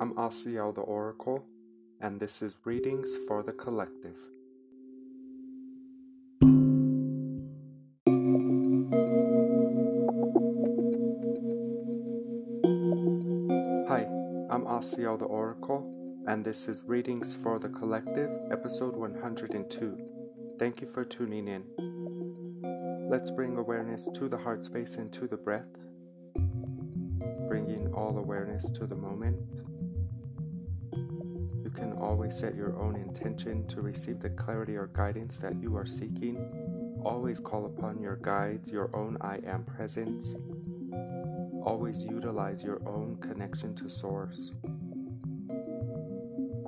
I'm Asiel the Oracle, and this is Readings for the Collective. Hi, I'm Asiel the Oracle, and this is Readings for the Collective, episode 102. Thank you for tuning in. Let's bring awareness to the heart space and to the breath, bringing all awareness to the moment. You can always set your own intention to receive the clarity or guidance that you are seeking. Always call upon your guides, your own I am presence. Always utilize your own connection to Source.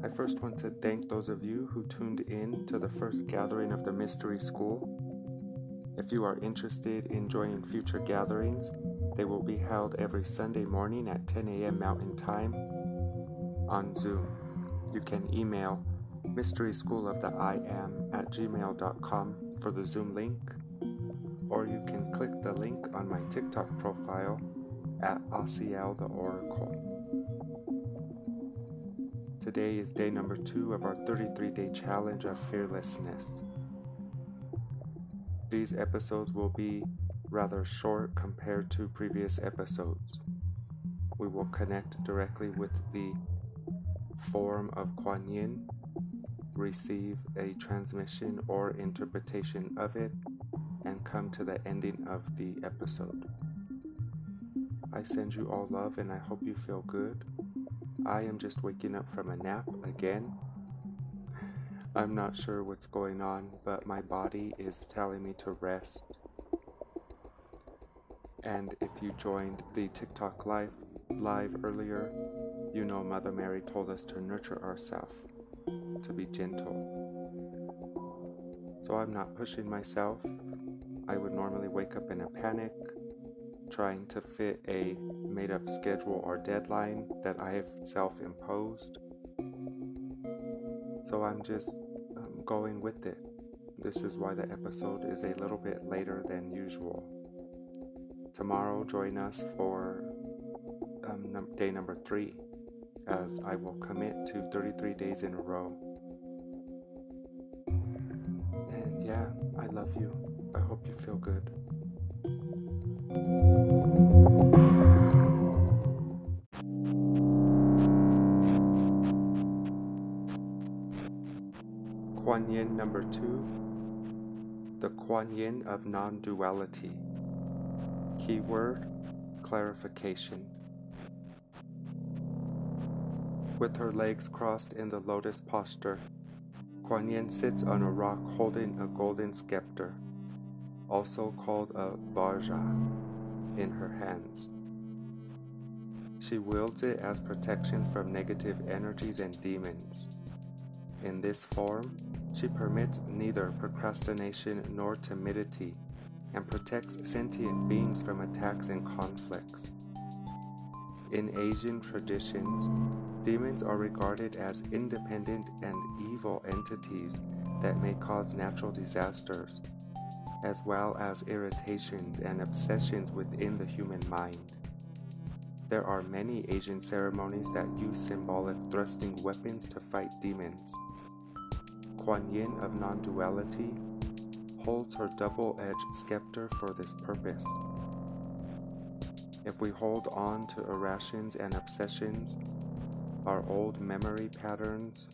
I first want to thank those of you who tuned in to the first gathering of the Mystery School. If you are interested in joining future gatherings, they will be held every Sunday morning at 10 a.m. Mountain Time on Zoom. You can email mystery school of the I am at gmail.com for the Zoom link, or you can click the link on my TikTok profile at Asiel the Oracle. Today is day number two of our 33 day challenge of fearlessness. These episodes will be rather short compared to previous episodes. We will connect directly with the form of Kuan Yin, receive a transmission or interpretation of it, and come to the ending of the episode. I send you all love and I hope you feel good. I am just waking up from a nap again. I'm not sure what's going on, but my body is telling me to rest. And if you joined the TikTok live live earlier, you know Mother Mary told us to nurture ourselves, to be gentle. So I'm not pushing myself. I would normally wake up in a panic trying to fit a made up schedule or deadline that I have self imposed. So I'm just um, going with it. This is why the episode is a little bit later than usual. Tomorrow, join us for um, num- day number three, as I will commit to 33 days in a row. And yeah, I love you. I hope you feel good. Kuan Yin number two, the Kuan Yin of non duality. Keyword clarification. With her legs crossed in the lotus posture, Kuan Yin sits on a rock holding a golden scepter, also called a Vajra, in her hands. She wields it as protection from negative energies and demons. In this form, she permits neither procrastination nor timidity and protects sentient beings from attacks and conflicts. In Asian traditions, demons are regarded as independent and evil entities that may cause natural disasters, as well as irritations and obsessions within the human mind. There are many Asian ceremonies that use symbolic thrusting weapons to fight demons. Kuan Yin of non duality holds her double edged scepter for this purpose. If we hold on to irrations and obsessions, our old memory patterns,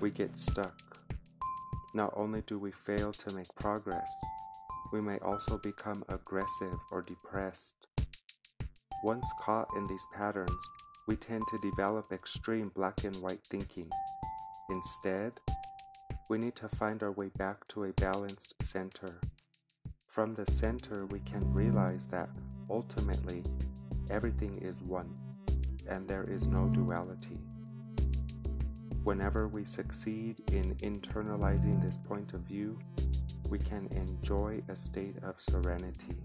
we get stuck. Not only do we fail to make progress, we may also become aggressive or depressed. Once caught in these patterns, we tend to develop extreme black and white thinking. Instead, we need to find our way back to a balanced center. From the center, we can realize that ultimately everything is one and there is no duality. Whenever we succeed in internalizing this point of view, we can enjoy a state of serenity.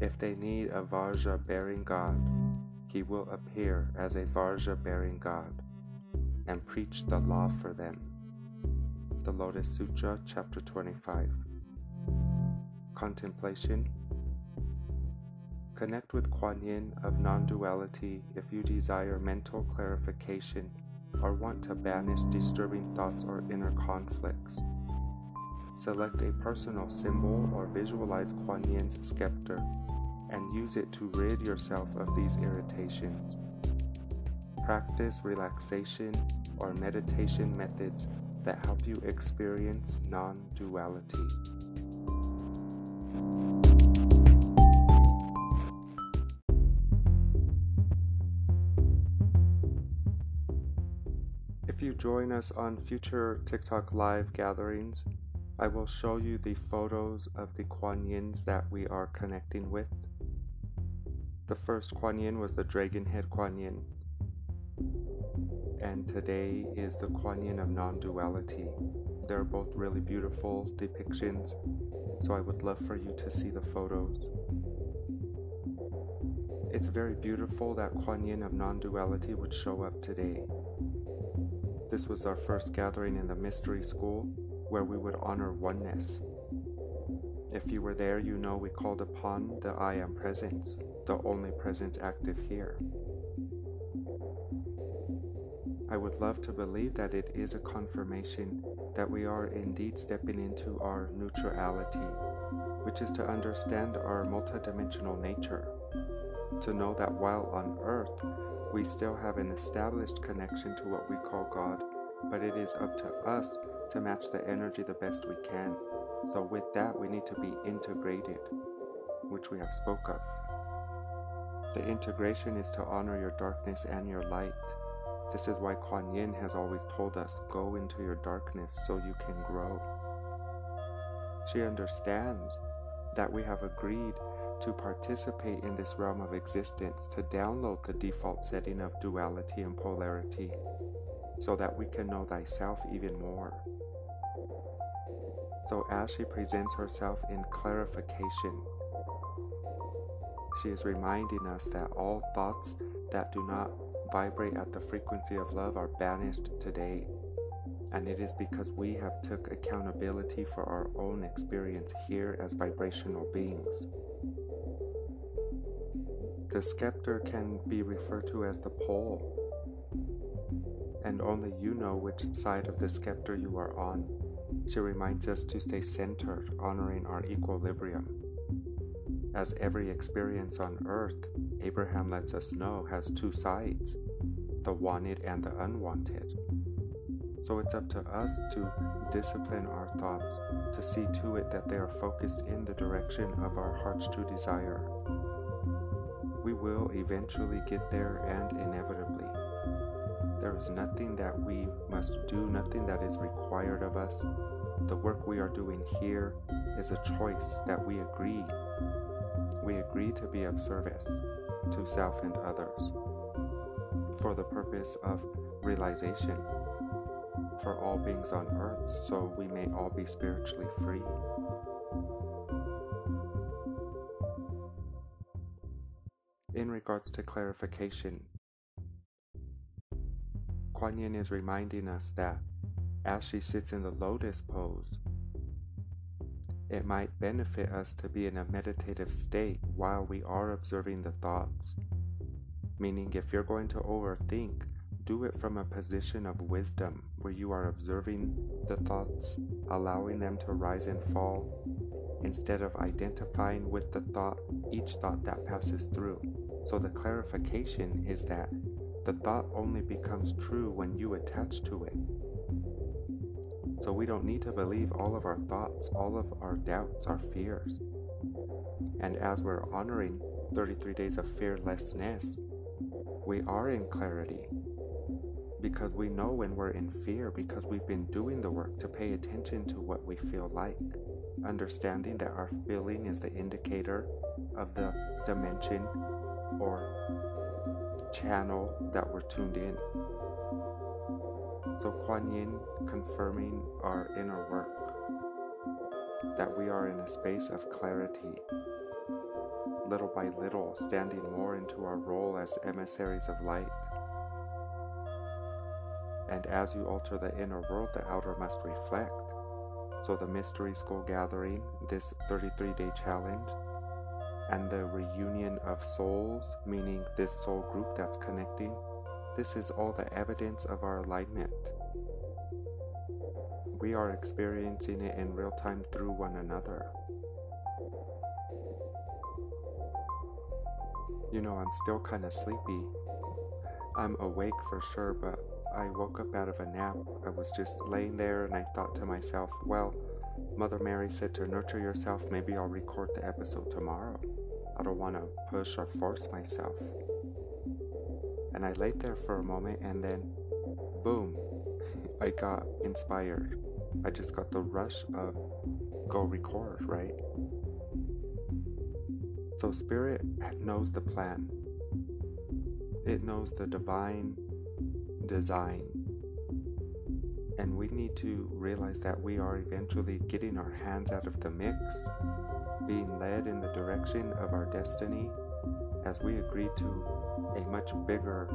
If they need a Vajra bearing God, he will appear as a Vajra bearing God and preach the law for them. The Lotus Sutra, chapter 25. Contemplation Connect with Kuan Yin of non duality if you desire mental clarification or want to banish disturbing thoughts or inner conflicts. Select a personal symbol or visualize Kuan Yin's scepter and use it to rid yourself of these irritations. Practice relaxation or meditation methods that help you experience non duality. You join us on future TikTok live gatherings, I will show you the photos of the Kuan Yins that we are connecting with. The first Kuan Yin was the Dragon Head Kuan Yin, and today is the Kuan Yin of non duality. They're both really beautiful depictions, so I would love for you to see the photos. It's very beautiful that Kuan Yin of non duality would show up today. This was our first gathering in the mystery school where we would honor oneness. If you were there, you know we called upon the I Am Presence, the only presence active here. I would love to believe that it is a confirmation that we are indeed stepping into our neutrality, which is to understand our multidimensional nature, to know that while on earth we still have an established connection to what we call God, but it is up to us to match the energy the best we can. So with that, we need to be integrated, which we have spoke of. The integration is to honor your darkness and your light this is why Kuan Yin has always told us go into your darkness so you can grow. She understands that we have agreed to participate in this realm of existence, to download the default setting of duality and polarity, so that we can know thyself even more. So, as she presents herself in clarification, she is reminding us that all thoughts that do not vibrate at the frequency of love are banished today. And it is because we have took accountability for our own experience here as vibrational beings. The scepter can be referred to as the pole, and only you know which side of the scepter you are on. She reminds us to stay centered, honoring our equilibrium. As every experience on earth, Abraham lets us know, has two sides the wanted and the unwanted. So it's up to us to discipline our thoughts, to see to it that they are focused in the direction of our heart's true desire. We will eventually get there and inevitably. There is nothing that we must do, nothing that is required of us. The work we are doing here is a choice that we agree. We agree to be of service to self and others for the purpose of realization for all beings on earth so we may all be spiritually free. In regards to clarification, Kuan Yin is reminding us that as she sits in the lotus pose, it might benefit us to be in a meditative state while we are observing the thoughts. Meaning, if you're going to overthink, do it from a position of wisdom where you are observing the thoughts, allowing them to rise and fall, instead of identifying with the thought, each thought that passes through. So, the clarification is that the thought only becomes true when you attach to it. So, we don't need to believe all of our thoughts, all of our doubts, our fears. And as we're honoring 33 days of fearlessness, we are in clarity because we know when we're in fear because we've been doing the work to pay attention to what we feel like, understanding that our feeling is the indicator of the dimension or channel that we're tuned in. So, Kuan Yin confirming our inner work, that we are in a space of clarity little by little, standing more into our role as emissaries of light. And as you alter the inner world, the outer must reflect. So, the Mystery School Gathering, this 33 day challenge, and the reunion of souls, meaning this soul group that's connecting, this is all the evidence of our alignment. We are experiencing it in real time through one another. You know, I'm still kind of sleepy. I'm awake for sure, but I woke up out of a nap. I was just laying there and I thought to myself, well, Mother Mary said to nurture yourself, maybe I'll record the episode tomorrow. I don't want to push or force myself. And I laid there for a moment and then, boom, I got inspired. I just got the rush of go record, right? So, Spirit knows the plan, it knows the divine design. And we need to realize that we are eventually getting our hands out of the mix, being led in the direction of our destiny as we agree to a much bigger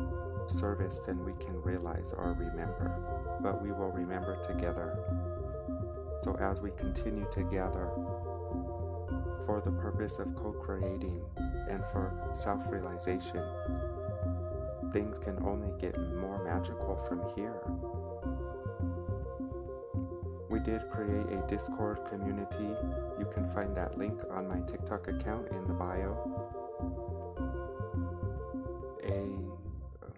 service than we can realize or remember. But we will remember together. So as we continue together for the purpose of co creating and for self realization, things can only get more magical from here. We did create a Discord community. You can find that link on my TikTok account in the bio. A um,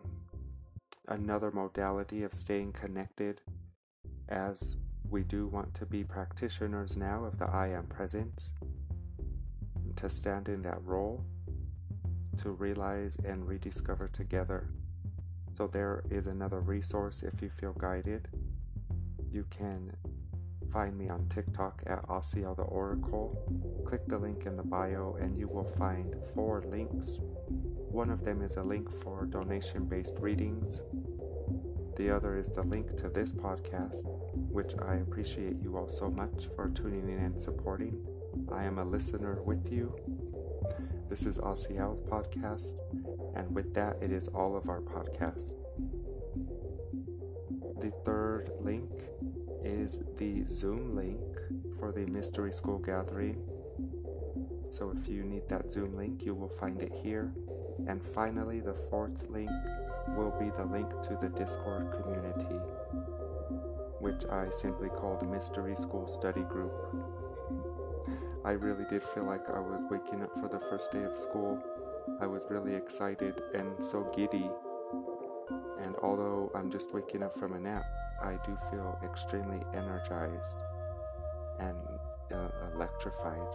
another modality of staying connected as we do want to be practitioners now of the I am presence to stand in that role to realize and rediscover together. So, there is another resource if you feel guided. You can find me on TikTok at Asiel the Oracle. Click the link in the bio, and you will find four links. One of them is a link for donation based readings. The other is the link to this podcast, which I appreciate you all so much for tuning in and supporting. I am a listener with you. This is Asiel's podcast, and with that, it is all of our podcasts. The third link is the Zoom link for the Mystery School Gathering. So if you need that Zoom link, you will find it here. And finally, the fourth link will be the link to the Discord community, which I simply called Mystery School Study Group. I really did feel like I was waking up for the first day of school. I was really excited and so giddy. And although I'm just waking up from a nap, I do feel extremely energized and uh, electrified.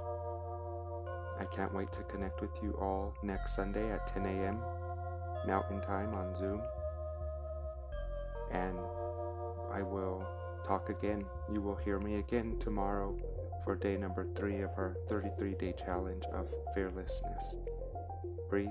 I can't wait to connect with you all next Sunday at 10 a.m. Mountain Time on Zoom. And I will talk again. You will hear me again tomorrow for day number three of our 33 day challenge of fearlessness. Breathe.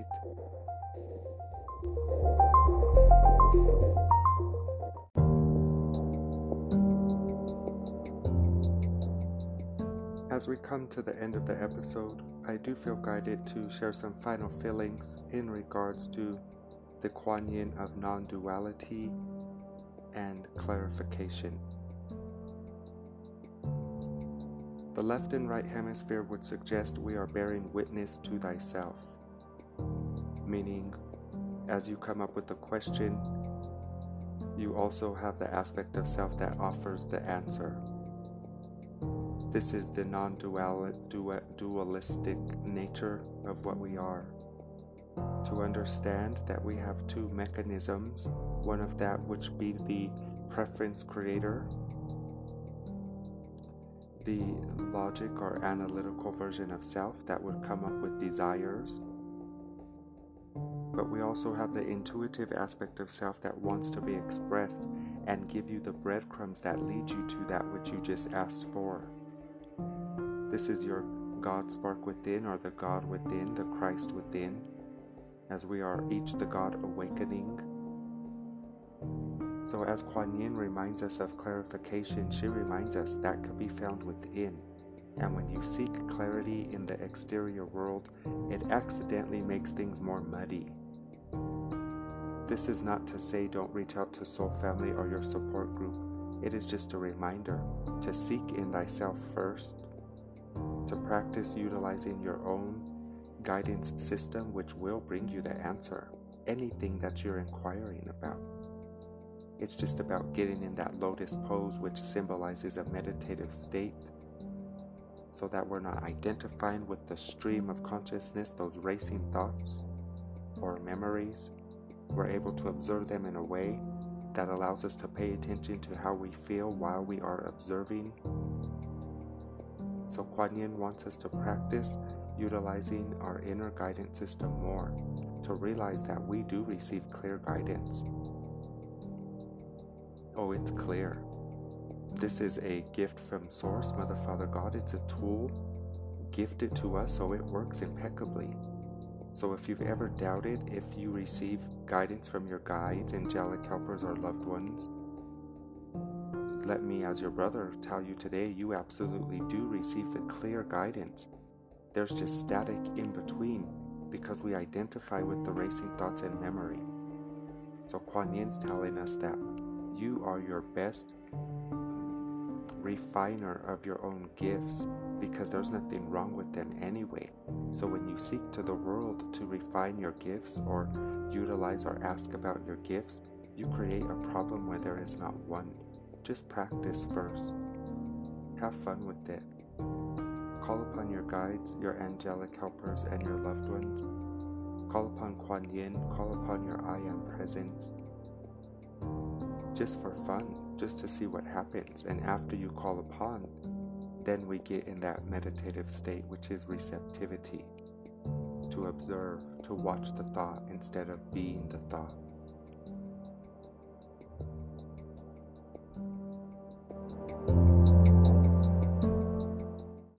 As we come to the end of the episode, I do feel guided to share some final feelings in regards to the Kuan Yin of non duality and clarification. The left and right hemisphere would suggest we are bearing witness to thyself, meaning, as you come up with a question, you also have the aspect of self that offers the answer. This is the non dualistic nature of what we are. To understand that we have two mechanisms, one of that which be the preference creator the logic or analytical version of self that would come up with desires. But we also have the intuitive aspect of self that wants to be expressed and give you the breadcrumbs that lead you to that which you just asked for. This is your God spark within, or the God within, the Christ within, as we are each the God awakening so, as Kuan Yin reminds us of clarification, she reminds us that could be found within. And when you seek clarity in the exterior world, it accidentally makes things more muddy. This is not to say don't reach out to Soul Family or your support group. It is just a reminder to seek in thyself first, to practice utilizing your own guidance system which will bring you the answer, anything that you're inquiring about. It's just about getting in that lotus pose, which symbolizes a meditative state, so that we're not identifying with the stream of consciousness, those racing thoughts or memories. We're able to observe them in a way that allows us to pay attention to how we feel while we are observing. So, Kuan Yin wants us to practice utilizing our inner guidance system more to realize that we do receive clear guidance. Oh, it's clear. This is a gift from Source, Mother, Father, God. It's a tool gifted to us so it works impeccably. So if you've ever doubted if you receive guidance from your guides, angelic helpers, or loved ones, let me, as your brother, tell you today you absolutely do receive the clear guidance. There's just static in between because we identify with the racing thoughts and memory. So Kuan Yin's telling us that you are your best refiner of your own gifts because there's nothing wrong with them anyway. So when you seek to the world to refine your gifts or utilize or ask about your gifts, you create a problem where there is not one. Just practice first. Have fun with it. Call upon your guides, your angelic helpers, and your loved ones. Call upon Kuan Yin, call upon your I Am presence. Just for fun, just to see what happens. And after you call upon, then we get in that meditative state, which is receptivity to observe, to watch the thought instead of being the thought.